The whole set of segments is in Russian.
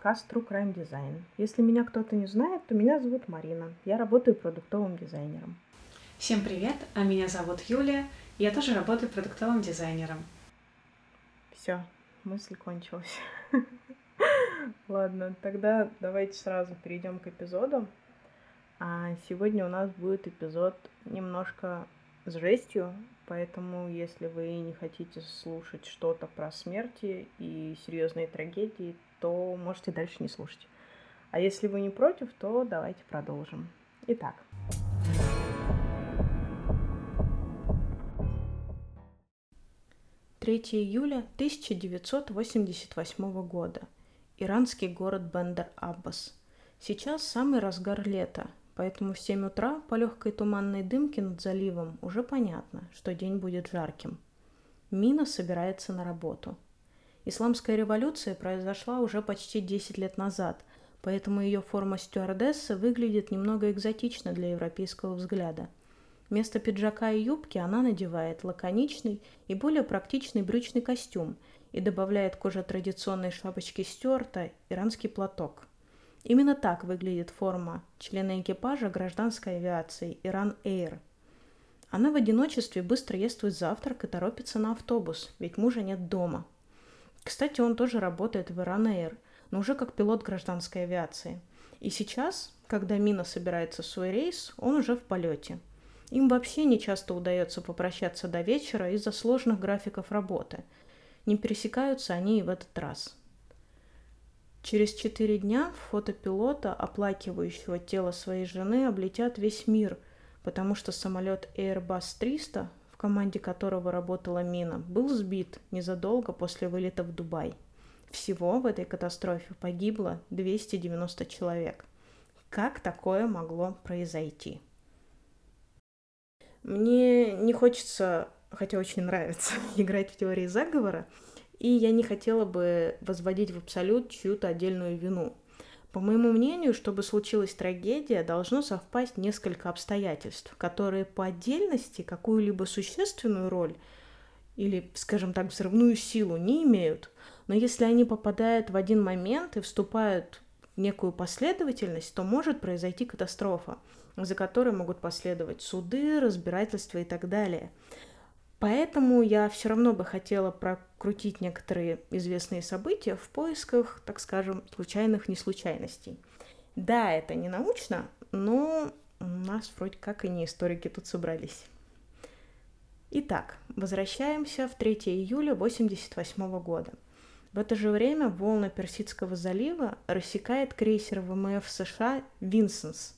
подкаст True Crime Design. Если меня кто-то не знает, то меня зовут Марина. Я работаю продуктовым дизайнером. Всем привет, а меня зовут Юлия. Я тоже работаю продуктовым дизайнером. Все, мысль кончилась. Ладно, тогда давайте сразу перейдем к эпизоду. А сегодня у нас будет эпизод немножко с жестью, поэтому если вы не хотите слушать что-то про смерти и серьезные трагедии, то можете дальше не слушать. А если вы не против, то давайте продолжим. Итак. Третье июля 1988 года. Иранский город Бендер-Аббас. Сейчас самый разгар лета, поэтому в 7 утра по легкой туманной дымке над заливом уже понятно, что день будет жарким. Мина собирается на работу. Исламская революция произошла уже почти 10 лет назад, поэтому ее форма стюардессы выглядит немного экзотично для европейского взгляда. Вместо пиджака и юбки она надевает лаконичный и более практичный брючный костюм и добавляет к уже традиционной шапочке стюарта иранский платок – Именно так выглядит форма члена экипажа гражданской авиации «Иран Эйр». Она в одиночестве быстро ест свой завтрак и торопится на автобус, ведь мужа нет дома. Кстати, он тоже работает в «Иран Эйр», но уже как пилот гражданской авиации. И сейчас, когда Мина собирается в свой рейс, он уже в полете. Им вообще не часто удается попрощаться до вечера из-за сложных графиков работы. Не пересекаются они и в этот раз – Через четыре дня фото пилота, оплакивающего тело своей жены, облетят весь мир, потому что самолет Airbus 300, в команде которого работала Мина, был сбит незадолго после вылета в Дубай. Всего в этой катастрофе погибло 290 человек. Как такое могло произойти? Мне не хочется, хотя очень нравится, играть в теории заговора, и я не хотела бы возводить в абсолют чью-то отдельную вину. По моему мнению, чтобы случилась трагедия, должно совпасть несколько обстоятельств, которые по отдельности какую-либо существенную роль или, скажем так, взрывную силу не имеют, но если они попадают в один момент и вступают в некую последовательность, то может произойти катастрофа, за которой могут последовать суды, разбирательства и так далее. Поэтому я все равно бы хотела прокрутить некоторые известные события в поисках, так скажем, случайных неслучайностей. Да, это не научно, но у нас вроде как и не историки тут собрались. Итак, возвращаемся в 3 июля 1988 года. В это же время волны Персидского залива рассекает крейсер ВМФ США «Винсенс».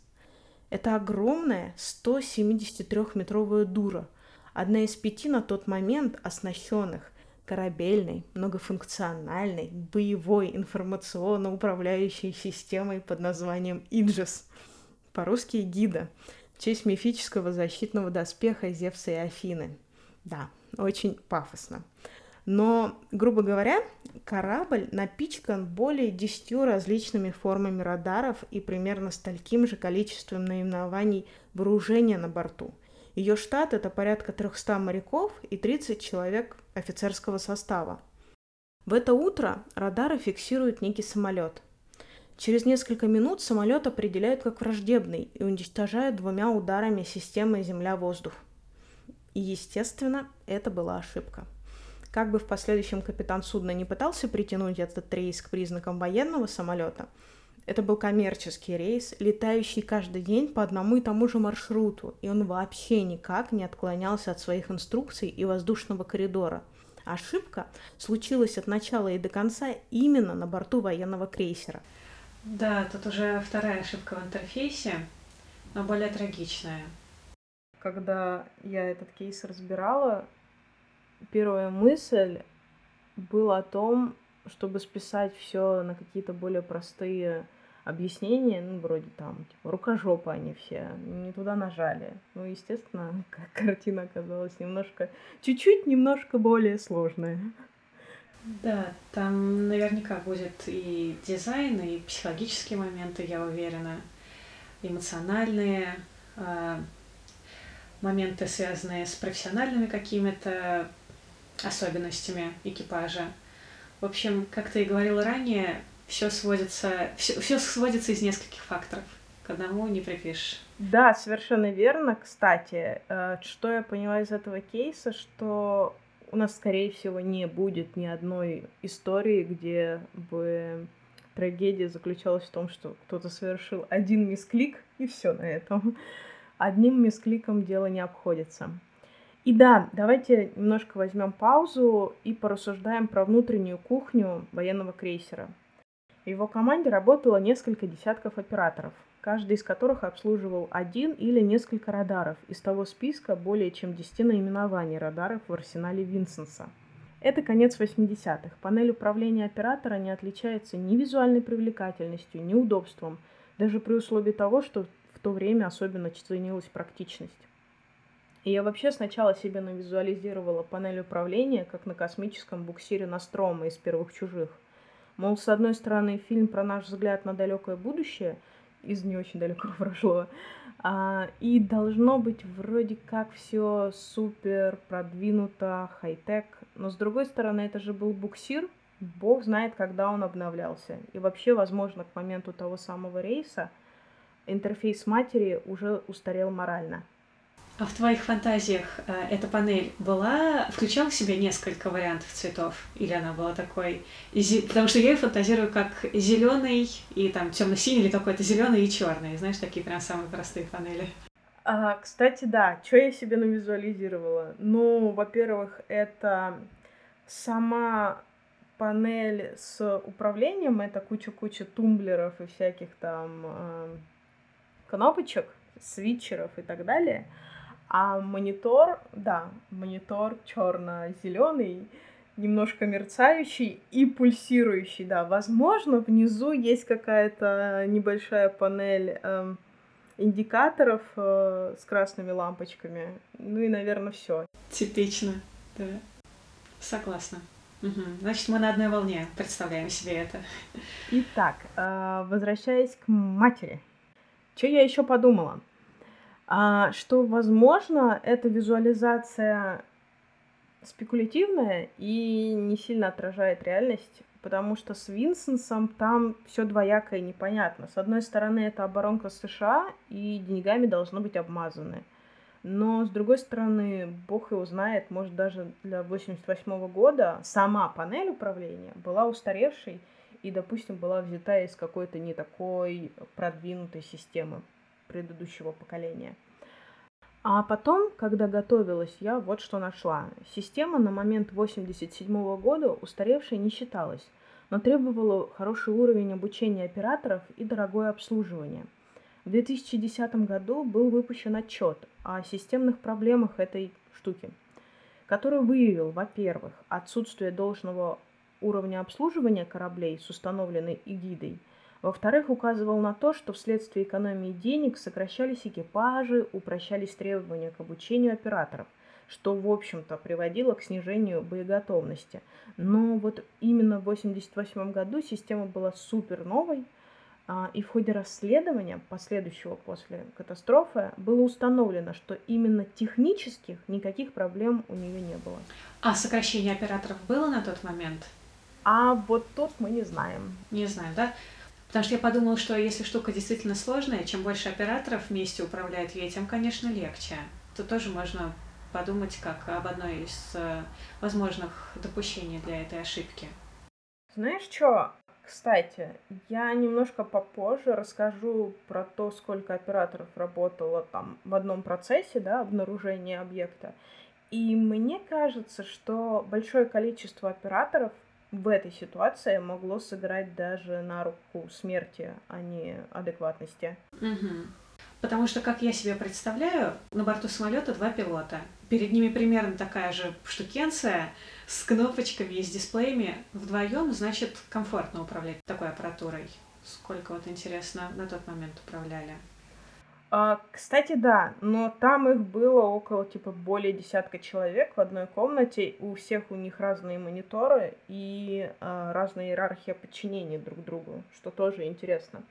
Это огромная 173-метровая дура – одна из пяти на тот момент оснащенных корабельной, многофункциональной, боевой информационно-управляющей системой под названием Иджес, по-русски гида, в честь мифического защитного доспеха Зевса и Афины. Да, очень пафосно. Но, грубо говоря, корабль напичкан более десятью различными формами радаров и примерно с таким же количеством наименований вооружения на борту – ее штат – это порядка 300 моряков и 30 человек офицерского состава. В это утро радары фиксируют некий самолет. Через несколько минут самолет определяют как враждебный и уничтожают двумя ударами системы Земля-воздух. И, естественно, это была ошибка. Как бы в последующем капитан судна не пытался притянуть этот рейс к признакам военного самолета – это был коммерческий рейс, летающий каждый день по одному и тому же маршруту, и он вообще никак не отклонялся от своих инструкций и воздушного коридора. Ошибка случилась от начала и до конца именно на борту военного крейсера. Да, тут уже вторая ошибка в интерфейсе, но более трагичная. Когда я этот кейс разбирала, первая мысль была о том, чтобы списать все на какие-то более простые объяснения, ну, вроде там, типа, рукожопы они все, не туда нажали. Ну, естественно, картина оказалась немножко, чуть-чуть немножко более сложная. Да, там наверняка будет и дизайн, и психологические моменты, я уверена, эмоциональные э, моменты, связанные с профессиональными какими-то особенностями экипажа. В общем, как ты и говорила ранее, все сводится, все, все сводится из нескольких факторов. К одному не припишешь. Да, совершенно верно. Кстати, э, что я поняла из этого кейса, что у нас, скорее всего, не будет ни одной истории, где бы трагедия заключалась в том, что кто-то совершил один мисклик, и все на этом. Одним мискликом дело не обходится. И да, давайте немножко возьмем паузу и порассуждаем про внутреннюю кухню военного крейсера. В его команде работало несколько десятков операторов, каждый из которых обслуживал один или несколько радаров из того списка более чем 10 наименований радаров в арсенале Винсенса. Это конец 80-х. Панель управления оператора не отличается ни визуальной привлекательностью, ни удобством, даже при условии того, что в то время особенно ценилась практичность. И я вообще сначала себе навизуализировала панель управления, как на космическом буксире Настрома из «Первых чужих». Мол, с одной стороны, фильм про наш взгляд на далекое будущее из не очень далекого прошлого, а, и должно быть вроде как все супер продвинуто, хай-тек. Но с другой стороны, это же был буксир, бог знает, когда он обновлялся. И вообще, возможно, к моменту того самого рейса интерфейс матери уже устарел морально. А в твоих фантазиях э, эта панель была, включала в себя несколько вариантов цветов? Или она была такой... Потому что я ее фантазирую как зеленый и там темно-синий или какой-то зеленый и черный. Знаешь, такие прям самые простые панели. А, кстати, да, что я себе навизуализировала? Ну, во-первых, это сама панель с управлением, это куча-куча тумблеров и всяких там э, кнопочек, свитчеров и так далее. А монитор, да, монитор черно-зеленый, немножко мерцающий и пульсирующий, да. Возможно, внизу есть какая-то небольшая панель э, индикаторов э, с красными лампочками. Ну и, наверное, все. Типично, да. Согласна. Угу. Значит, мы на одной волне представляем себе это. Итак, э, возвращаясь к матери. Что я еще подумала? А, что, возможно, эта визуализация спекулятивная и не сильно отражает реальность, потому что с Винсенсом там все двояко и непонятно. С одной стороны, это оборонка США, и деньгами должно быть обмазаны. Но, с другой стороны, бог его знает, может, даже для 88 года сама панель управления была устаревшей и, допустим, была взята из какой-то не такой продвинутой системы предыдущего поколения. А потом, когда готовилась, я вот что нашла. Система на момент 87 года устаревшей не считалась, но требовала хороший уровень обучения операторов и дорогое обслуживание. В 2010 году был выпущен отчет о системных проблемах этой штуки, который выявил, во-первых, отсутствие должного уровня обслуживания кораблей с установленной эгидой – во-вторых, указывал на то, что вследствие экономии денег сокращались экипажи, упрощались требования к обучению операторов, что, в общем-то, приводило к снижению боеготовности. Но вот именно в 1988 году система была супер новой, а, и в ходе расследования, последующего после катастрофы, было установлено, что именно технических никаких проблем у нее не было. А сокращение операторов было на тот момент? А вот тут мы не знаем. Не знаю, да? Потому что я подумала, что если штука действительно сложная, чем больше операторов вместе управляет ей, тем, конечно, легче. Тут тоже можно подумать как об одной из э, возможных допущений для этой ошибки. Знаешь что? Кстати, я немножко попозже расскажу про то, сколько операторов работало там в одном процессе, да, обнаружения объекта. И мне кажется, что большое количество операторов в этой ситуации могло сыграть даже на руку смерти, а не адекватности. Угу. Потому что, как я себе представляю, на борту самолета два пилота. Перед ними примерно такая же штукенция с кнопочками и с дисплеями. Вдвоем, значит, комфортно управлять такой аппаратурой. Сколько вот интересно на тот момент управляли? А, кстати, да, но там их было около, типа, более десятка человек в одной комнате. У всех у них разные мониторы и а, разная иерархия подчинения друг другу, что тоже интересно.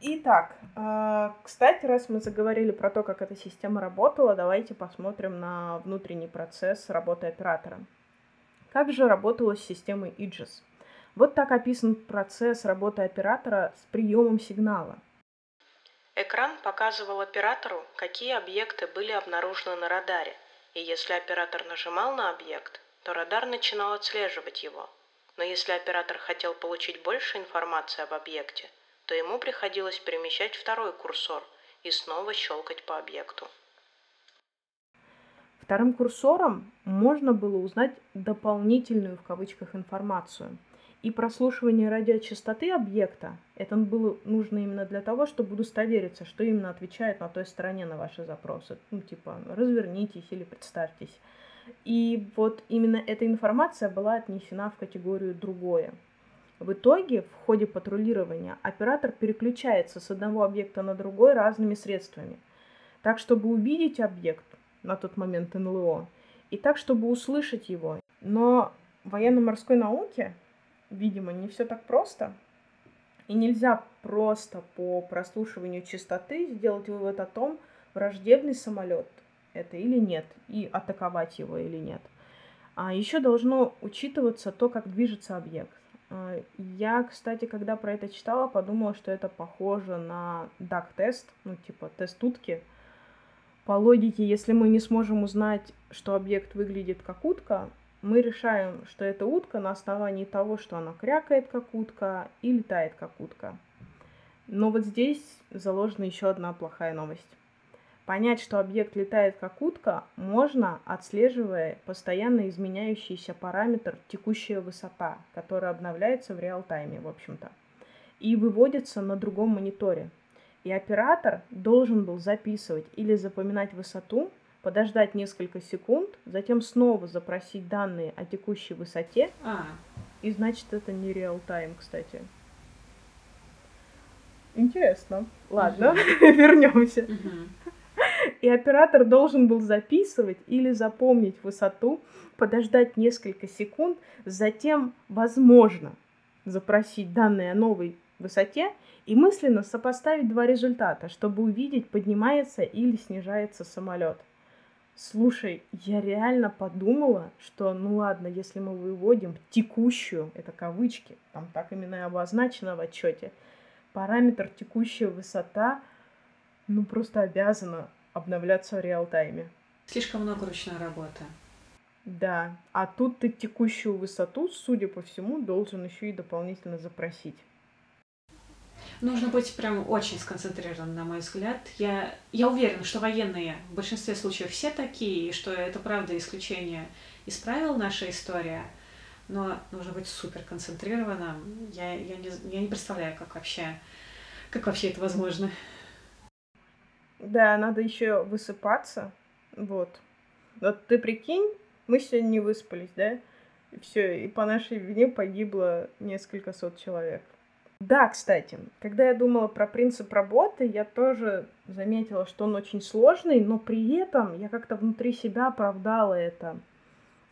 Итак, а, кстати, раз мы заговорили про то, как эта система работала, давайте посмотрим на внутренний процесс работы оператора. Как же работала с системой Aegis? Вот так описан процесс работы оператора с приемом сигнала. Экран показывал оператору, какие объекты были обнаружены на радаре, и если оператор нажимал на объект, то радар начинал отслеживать его. Но если оператор хотел получить больше информации об объекте, то ему приходилось перемещать второй курсор и снова щелкать по объекту. Вторым курсором можно было узнать дополнительную в кавычках информацию. И прослушивание радиочастоты объекта, это было нужно именно для того, чтобы удостовериться, что именно отвечает на той стороне на ваши запросы. Ну, типа, развернитесь или представьтесь. И вот именно эта информация была отнесена в категорию «другое». В итоге в ходе патрулирования оператор переключается с одного объекта на другой разными средствами. Так, чтобы увидеть объект, на тот момент НЛО, и так, чтобы услышать его. Но в военно-морской науке, видимо, не все так просто. И нельзя просто по прослушиванию частоты сделать вывод о том, враждебный самолет это или нет, и атаковать его или нет. А еще должно учитываться то, как движется объект. А, я, кстати, когда про это читала, подумала, что это похоже на дак-тест, ну, типа тест утки. По логике, если мы не сможем узнать, что объект выглядит как утка, мы решаем, что это утка на основании того, что она крякает как утка и летает как утка. Но вот здесь заложена еще одна плохая новость. Понять, что объект летает как утка, можно, отслеживая постоянно изменяющийся параметр текущая высота, который обновляется в реал-тайме, в общем-то, и выводится на другом мониторе. И оператор должен был записывать или запоминать высоту, подождать несколько секунд, затем снова запросить данные о текущей высоте. А. И значит, это не реал-тайм, кстати. Интересно. Ладно, вернемся. И оператор должен был записывать или запомнить высоту, подождать несколько секунд, затем, возможно, запросить данные о новой высоте и мысленно сопоставить два результата, чтобы увидеть, поднимается или снижается самолет. Слушай, я реально подумала, что ну ладно, если мы выводим текущую, это кавычки, там так именно и обозначено в отчете, параметр текущая высота, ну просто обязана обновляться в реал-тайме. Слишком много ручной работы. Да, а тут ты текущую высоту, судя по всему, должен еще и дополнительно запросить. Нужно быть прям очень сконцентрированным, на мой взгляд. Я, я уверена, что военные в большинстве случаев все такие, и что это правда исключение из правил наша история. Но нужно быть супер концентрированным. Я, я, не, я не представляю, как вообще, как вообще это возможно. Да, надо еще высыпаться. Вот. Вот ты прикинь, мы сегодня не выспались, да? Все, и по нашей вине погибло несколько сот человек. Да, кстати, когда я думала про принцип работы, я тоже заметила, что он очень сложный, но при этом я как-то внутри себя оправдала это.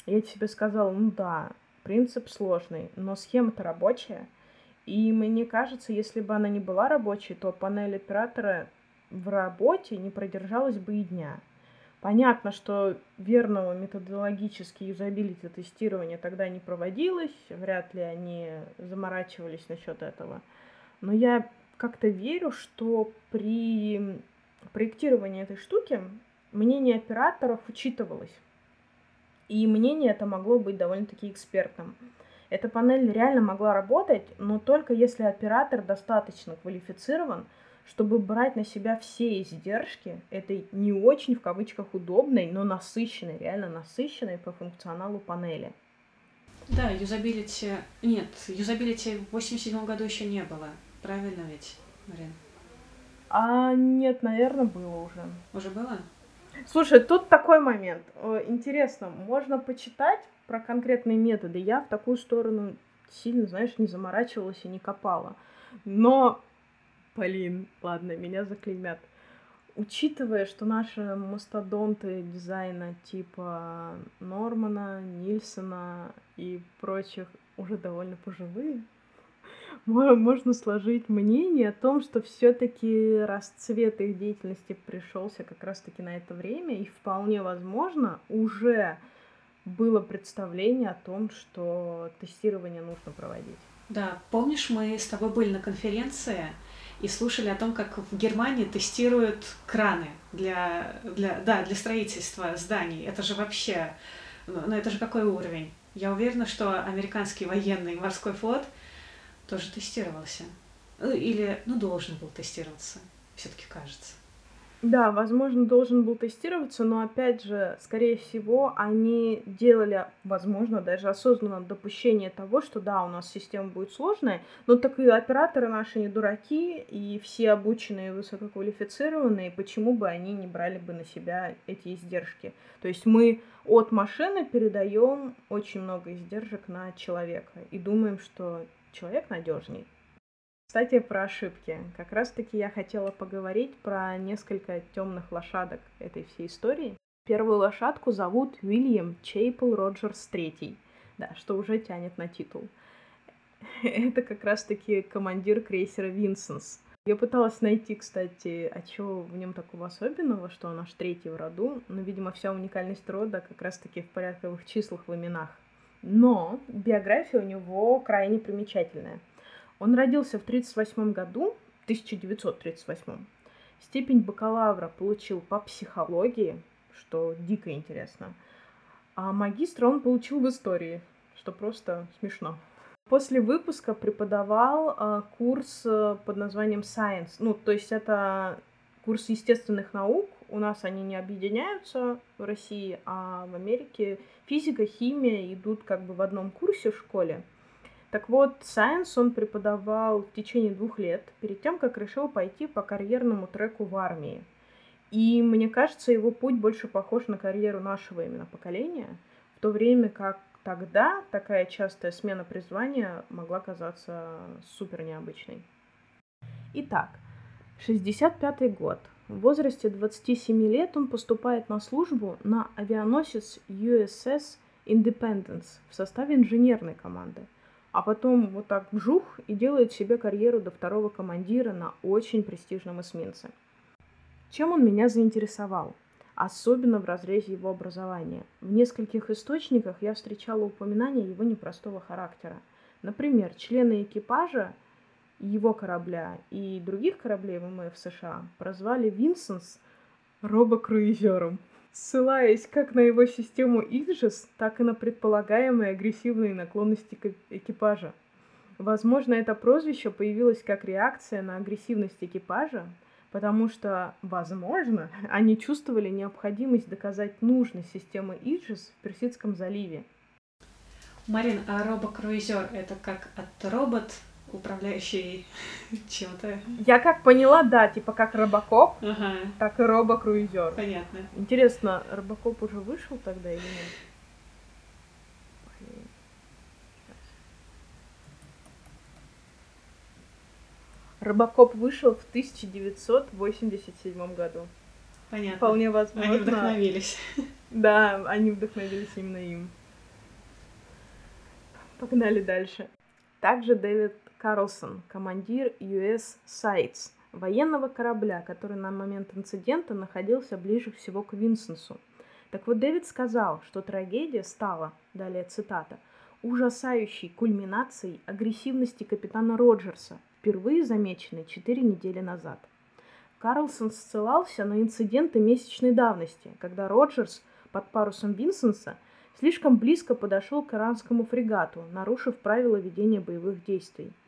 Я себе сказала, ну да, принцип сложный, но схема-то рабочая. И мне кажется, если бы она не была рабочей, то панель оператора в работе не продержалась бы и дня. Понятно, что верного методологически юзабилити тестирования тогда не проводилось, вряд ли они заморачивались насчет этого. Но я как-то верю, что при проектировании этой штуки мнение операторов учитывалось. И мнение это могло быть довольно-таки экспертным. Эта панель реально могла работать, но только если оператор достаточно квалифицирован – чтобы брать на себя все издержки этой не очень в кавычках удобной, но насыщенной, реально насыщенной по функционалу панели. Да, юзабилити... Нет, юзабилити в 87 году еще не было. Правильно ведь, Марин? А нет, наверное, было уже. Уже было? Слушай, тут такой момент. Интересно, можно почитать про конкретные методы. Я в такую сторону сильно, знаешь, не заморачивалась и не копала. Но Полин, ладно, меня заклеймят. Учитывая, что наши мастодонты дизайна типа Нормана, Нильсона и прочих уже довольно пожилые, можно сложить мнение о том, что все-таки расцвет их деятельности пришелся как раз-таки на это время, и вполне возможно уже было представление о том, что тестирование нужно проводить. Да, помнишь, мы с тобой были на конференции и слушали о том, как в Германии тестируют краны для, для, да, для строительства зданий. Это же вообще, ну это же какой уровень? Я уверена, что американский военный морской флот тоже тестировался. Ну, или, ну, должен был тестироваться, все-таки кажется. Да, возможно, должен был тестироваться, но опять же, скорее всего, они делали, возможно, даже осознанно допущение того, что да, у нас система будет сложная, но так и операторы наши не дураки, и все обученные, высококвалифицированные, почему бы они не брали бы на себя эти издержки? То есть мы от машины передаем очень много издержек на человека и думаем, что человек надежней. Кстати, про ошибки. Как раз-таки я хотела поговорить про несколько темных лошадок этой всей истории. Первую лошадку зовут Уильям Чейпл Роджерс III, да, что уже тянет на титул. Это как раз-таки командир крейсера Винсенс. Я пыталась найти, кстати, а чего в нем такого особенного, что он аж третий в роду, но, видимо, вся уникальность рода как раз-таки в порядковых числах в именах. Но биография у него крайне примечательная – он родился в 1938 году, 1938. Степень бакалавра получил по психологии, что дико интересно. А магистра он получил в истории, что просто смешно. После выпуска преподавал э, курс э, под названием Science. Ну, то есть это курс естественных наук. У нас они не объединяются в России, а в Америке физика, химия идут как бы в одном курсе в школе. Так вот, Science он преподавал в течение двух лет, перед тем, как решил пойти по карьерному треку в армии. И мне кажется, его путь больше похож на карьеру нашего именно поколения, в то время как тогда такая частая смена призвания могла казаться супер необычной. Итак, 65 год. В возрасте 27 лет он поступает на службу на авианосец USS Independence в составе инженерной команды – а потом вот так вжух и делает себе карьеру до второго командира на очень престижном эсминце. Чем он меня заинтересовал? Особенно в разрезе его образования. В нескольких источниках я встречала упоминания его непростого характера. Например, члены экипажа его корабля и других кораблей ВМФ США прозвали Винсенс робокруизером ссылаясь как на его систему Иджес, так и на предполагаемые агрессивные наклонности экипажа. Возможно, это прозвище появилось как реакция на агрессивность экипажа, потому что, возможно, они чувствовали необходимость доказать нужность системы Иджес в Персидском заливе. Марин, а робокруизер это как от робот управляющий чем-то. Я как поняла, да, типа как Робокоп, ага. так и Робокруизер. Понятно. Интересно, Робокоп уже вышел тогда или нет? Робокоп вышел в 1987 году. Понятно. Вполне возможно. Они вдохновились. Да, они вдохновились именно им. Погнали дальше. Также Дэвид Карлсон, командир US Sites, военного корабля, который на момент инцидента находился ближе всего к Винсенсу. Так вот, Дэвид сказал, что трагедия стала, далее цитата, ужасающей кульминацией агрессивности капитана Роджерса, впервые замеченной 4 недели назад. Карлсон ссылался на инциденты месячной давности, когда Роджерс под парусом Винсенса слишком близко подошел к иранскому фрегату, нарушив правила ведения боевых действий –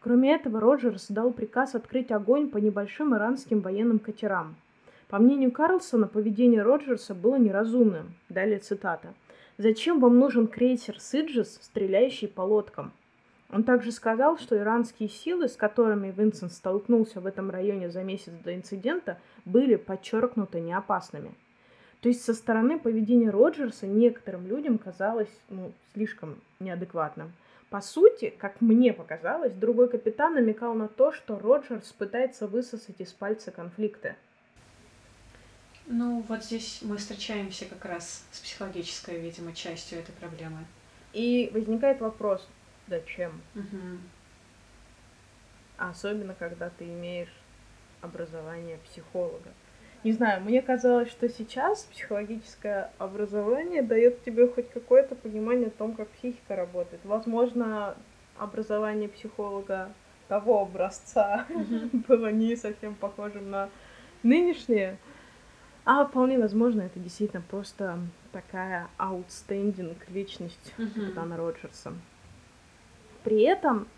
Кроме этого, Роджерс дал приказ открыть огонь по небольшим иранским военным катерам. По мнению Карлсона, поведение Роджерса было неразумным. Далее цитата. «Зачем вам нужен крейсер Сиджес, стреляющий по лодкам?» Он также сказал, что иранские силы, с которыми Винсент столкнулся в этом районе за месяц до инцидента, были подчеркнуто неопасными. То есть со стороны поведения Роджерса некоторым людям казалось ну, слишком неадекватным – по сути, как мне показалось, другой капитан намекал на то, что Роджерс пытается высосать из пальца конфликты. Ну, вот здесь мы встречаемся как раз с психологической, видимо, частью этой проблемы. И возникает вопрос, зачем? Угу. Особенно, когда ты имеешь образование психолога. Не знаю, мне казалось, что сейчас психологическое образование дает тебе хоть какое-то понимание о том, как психика работает. Возможно, образование психолога того образца mm-hmm. было не совсем похожим на нынешнее. А вполне возможно, это действительно просто такая outstanding личность mm-hmm. капитана Роджерса. При этом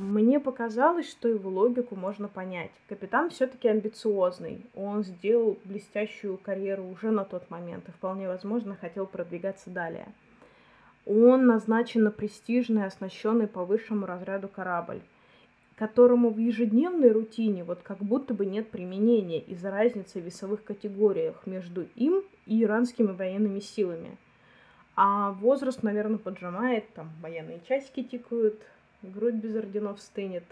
мне показалось, что его логику можно понять. Капитан все-таки амбициозный. Он сделал блестящую карьеру уже на тот момент и вполне возможно хотел продвигаться далее. Он назначен на престижный, оснащенный по высшему разряду корабль которому в ежедневной рутине вот как будто бы нет применения из-за разницы в весовых категориях между им и иранскими военными силами. А возраст, наверное, поджимает, там военные часики тикают, грудь без орденов стынет.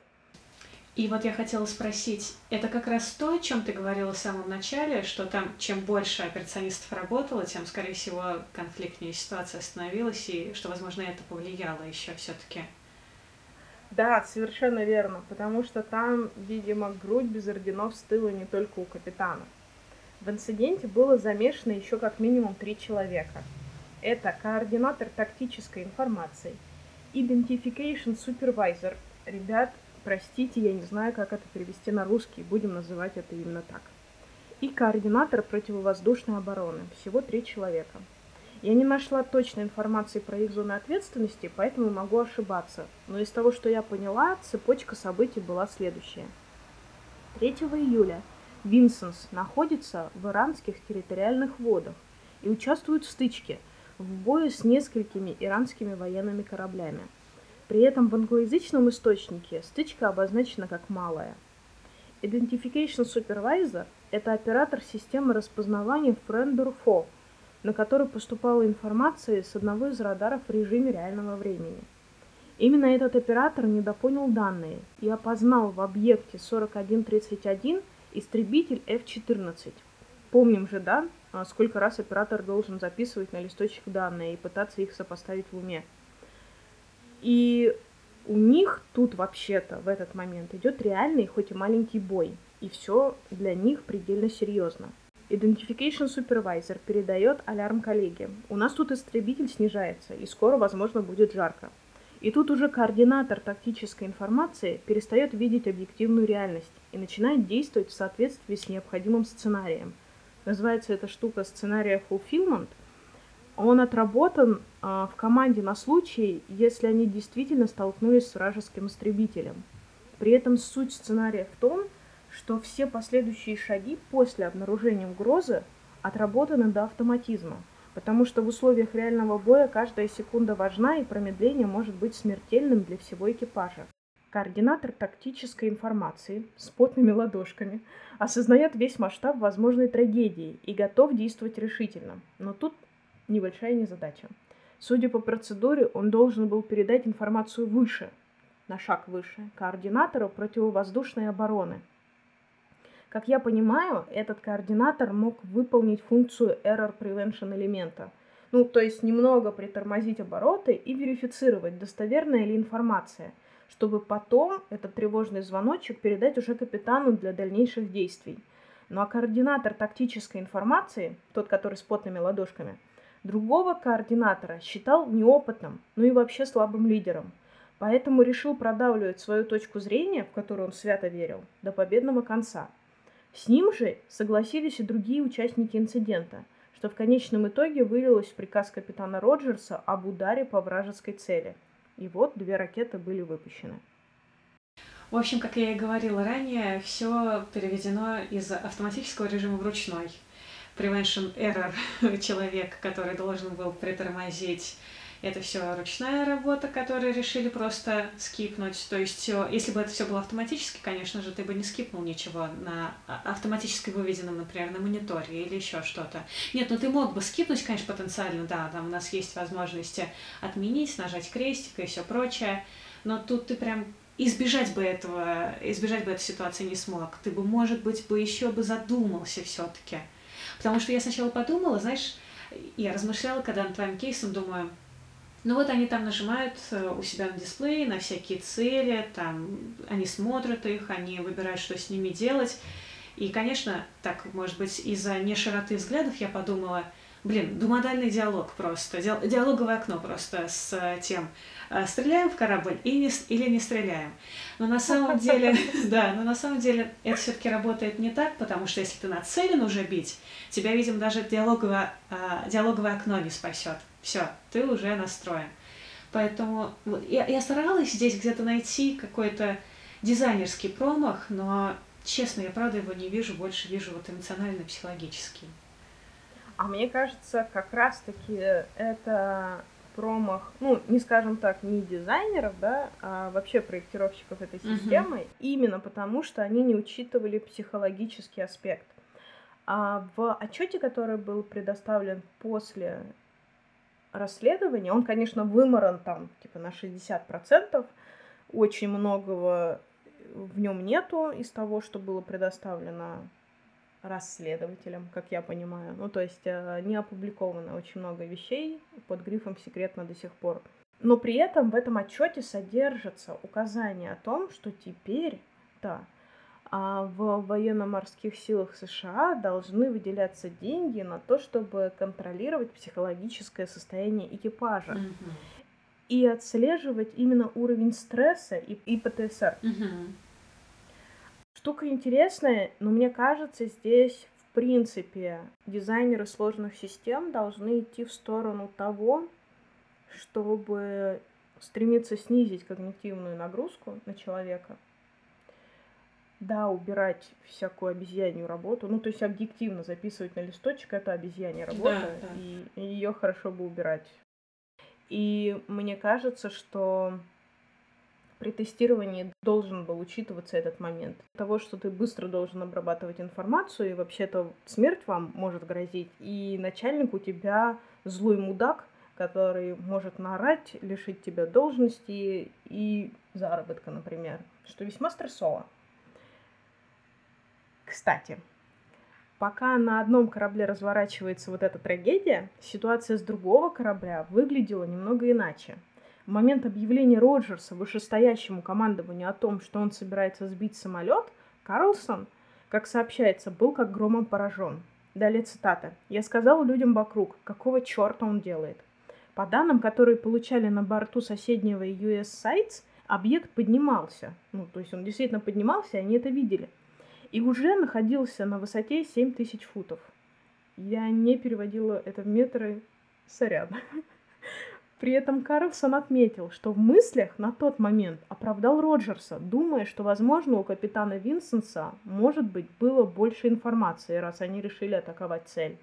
И вот я хотела спросить, это как раз то, о чем ты говорила в самом начале, что там чем больше операционистов работало, тем, скорее всего, конфликтнее ситуация становилась, и что, возможно, это повлияло еще все-таки. Да, совершенно верно, потому что там, видимо, грудь без орденов стыла не только у капитана. В инциденте было замешано еще как минимум три человека. Это координатор тактической информации, Identification Supervisor. Ребят, простите, я не знаю, как это перевести на русский, будем называть это именно так. И координатор противовоздушной обороны. Всего три человека. Я не нашла точной информации про их зоны ответственности, поэтому могу ошибаться. Но из того, что я поняла, цепочка событий была следующая. 3 июля Винсенс находится в иранских территориальных водах и участвует в стычке, в бою с несколькими иранскими военными кораблями. При этом в англоязычном источнике стычка обозначена как малая. Identification Supervisor – это оператор системы распознавания Friend 4, на который поступала информация с одного из радаров в режиме реального времени. Именно этот оператор недопонял данные и опознал в объекте 4131 истребитель F-14. Помним же, да, сколько раз оператор должен записывать на листочек данные и пытаться их сопоставить в уме. И у них тут вообще-то в этот момент идет реальный, хоть и маленький бой. И все для них предельно серьезно. Identification Supervisor передает алярм коллеге. У нас тут истребитель снижается, и скоро, возможно, будет жарко. И тут уже координатор тактической информации перестает видеть объективную реальность и начинает действовать в соответствии с необходимым сценарием. Называется эта штука сценария fulfillment. Он отработан э, в команде на случай, если они действительно столкнулись с вражеским истребителем. При этом суть сценария в том, что все последующие шаги после обнаружения угрозы отработаны до автоматизма, потому что в условиях реального боя каждая секунда важна и промедление может быть смертельным для всего экипажа. Координатор тактической информации с потными ладошками осознает весь масштаб возможной трагедии и готов действовать решительно. Но тут небольшая незадача. Судя по процедуре, он должен был передать информацию выше, на шаг выше, координатору противовоздушной обороны – как я понимаю, этот координатор мог выполнить функцию error prevention элемента. Ну, то есть немного притормозить обороты и верифицировать, достоверная ли информация, чтобы потом этот тревожный звоночек передать уже капитану для дальнейших действий. Ну а координатор тактической информации, тот, который с потными ладошками, другого координатора считал неопытным, ну и вообще слабым лидером. Поэтому решил продавливать свою точку зрения, в которую он свято верил, до победного конца – с ним же согласились и другие участники инцидента, что в конечном итоге вылилось в приказ капитана Роджерса об ударе по вражеской цели. И вот две ракеты были выпущены. В общем, как я и говорила ранее, все переведено из автоматического режима в ручной. Prevention error человек, который должен был притормозить это все ручная работа, которую решили просто скипнуть. То есть, если бы это все было автоматически, конечно же, ты бы не скипнул ничего на а, автоматически выведенном, например, на мониторе или еще что-то. Нет, ну ты мог бы скипнуть, конечно, потенциально, да, там у нас есть возможности отменить, нажать крестик и все прочее. Но тут ты прям избежать бы этого, избежать бы этой ситуации не смог. Ты бы, может быть, бы еще бы задумался все-таки. Потому что я сначала подумала, знаешь, я размышляла, когда над твоим кейсом, думаю, ну вот они там нажимают э, у себя на дисплее на всякие цели, там они смотрят их, они выбирают, что с ними делать. И, конечно, так, может быть, из-за нешироты взглядов я подумала, Блин, двумодальный диалог просто, диалоговое окно просто с э, тем, э, стреляем в корабль и не, или не стреляем. Но на самом деле, да, но на самом деле это все-таки работает не так, потому что если ты нацелен уже бить, тебя, видимо, даже диалоговое, э, диалоговое окно не спасет. Все, ты уже настроен. Поэтому я, я старалась здесь где-то найти какой-то дизайнерский промах, но, честно, я правда его не вижу, больше вижу вот эмоционально-психологический. А мне кажется, как раз-таки это промах, ну, не скажем так, не дизайнеров, да, а вообще проектировщиков этой системы, uh-huh. именно потому что они не учитывали психологический аспект. А в отчете, который был предоставлен после расследования, он, конечно, выморан там, типа, на 60%, очень многого в нем нету из того, что было предоставлено расследователям, как я понимаю. Ну, то есть э, не опубликовано очень много вещей под грифом «секретно» до сих пор. Но при этом в этом отчете содержатся указания о том, что теперь, да, а в военно-морских силах США должны выделяться деньги на то, чтобы контролировать психологическое состояние экипажа. Mm-hmm. И отслеживать именно уровень стресса и, и ПТСР. Mm-hmm. Штука интересная, но мне кажется, здесь, в принципе, дизайнеры сложных систем должны идти в сторону того, чтобы стремиться снизить когнитивную нагрузку на человека. Да, убирать всякую обезьянью работу. Ну, то есть объективно записывать на листочек это обезьянья работа, да, да. и ее хорошо бы убирать. И мне кажется, что при тестировании должен был учитываться этот момент. Того, что ты быстро должен обрабатывать информацию, и вообще-то смерть вам может грозить, и начальник у тебя злой мудак, который может наорать, лишить тебя должности и заработка, например, что весьма стрессово. Кстати, пока на одном корабле разворачивается вот эта трагедия, ситуация с другого корабля выглядела немного иначе. В момент объявления Роджерса вышестоящему командованию о том, что он собирается сбить самолет, Карлсон, как сообщается, был как громом поражен. Далее цитата. «Я сказал людям вокруг, какого черта он делает. По данным, которые получали на борту соседнего US Sites, объект поднимался. Ну, то есть он действительно поднимался, и они это видели. И уже находился на высоте 7000 футов. Я не переводила это в метры, сорян. При этом Карлсон отметил, что в мыслях на тот момент оправдал Роджерса, думая, что, возможно, у капитана Винсенса, может быть, было больше информации, раз они решили атаковать цель.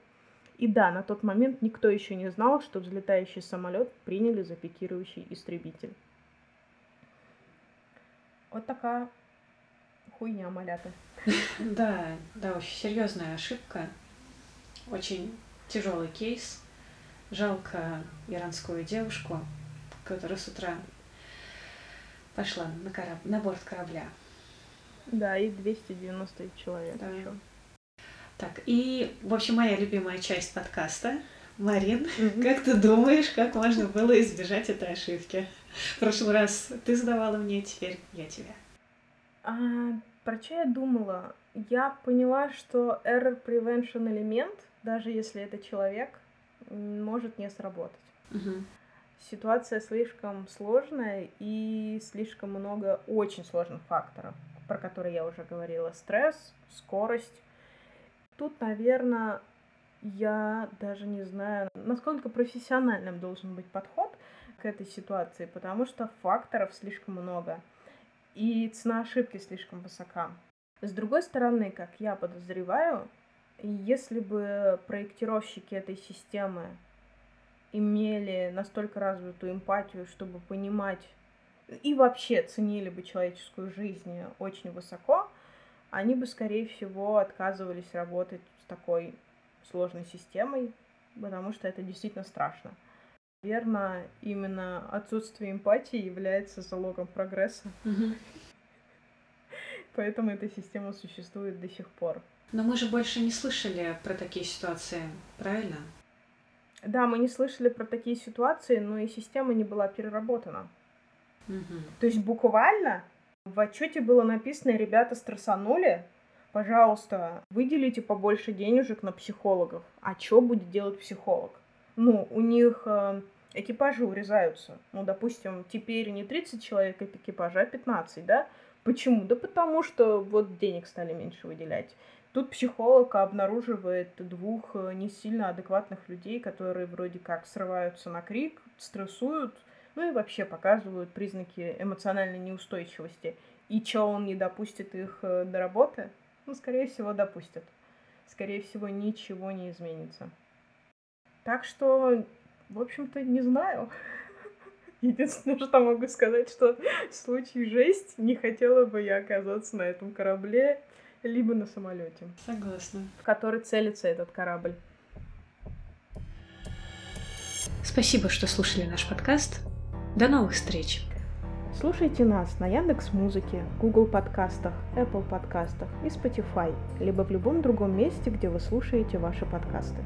И да, на тот момент никто еще не знал, что взлетающий самолет приняли за пикирующий истребитель. Вот такая хуйня, малята. Да, да, очень серьезная ошибка. Очень тяжелый кейс. Жалко иранскую девушку, которая с утра пошла на, кораб... на борт корабля. Да, и 290 человек да. еще. Так, и, в общем, моя любимая часть подкаста. Марин, mm-hmm. как ты думаешь, как можно было избежать этой ошибки? В прошлый раз ты задавала мне, теперь я тебе. А, про что я думала? Я поняла, что error prevention элемент, даже если это человек, может не сработать. Угу. Ситуация слишком сложная и слишком много очень сложных факторов, про которые я уже говорила. Стресс, скорость. Тут, наверное, я даже не знаю, насколько профессиональным должен быть подход к этой ситуации, потому что факторов слишком много, и цена ошибки слишком высока. С другой стороны, как я подозреваю, если бы проектировщики этой системы имели настолько развитую эмпатию, чтобы понимать и вообще ценили бы человеческую жизнь очень высоко, они бы, скорее всего, отказывались работать с такой сложной системой, потому что это действительно страшно. Верно, именно отсутствие эмпатии является залогом прогресса. Поэтому эта система существует до сих пор. Но мы же больше не слышали про такие ситуации, правильно? Да, мы не слышали про такие ситуации, но и система не была переработана. Угу. То есть буквально в отчете было написано, ребята стрессанули, пожалуйста, выделите побольше денежек на психологов. А что будет делать психолог? Ну, у них э, экипажи урезаются. Ну, допустим, теперь не 30 человек экипажа, а 15, да? Почему? Да потому что вот денег стали меньше выделять. Тут психолог обнаруживает двух э, не сильно адекватных людей, которые вроде как срываются на крик, стрессуют, ну и вообще показывают признаки эмоциональной неустойчивости. И что, он не допустит их э, до работы? Ну, скорее всего, допустят. Скорее всего, ничего не изменится. Так что, в общем-то, не знаю. Единственное, что могу сказать, что в случае жесть не хотела бы я оказаться на этом корабле, либо на самолете. Согласна. В который целится этот корабль. Спасибо, что слушали наш подкаст. До новых встреч! Слушайте нас на Яндекс Музыке, Google подкастах, Apple подкастах и Spotify, либо в любом другом месте, где вы слушаете ваши подкасты.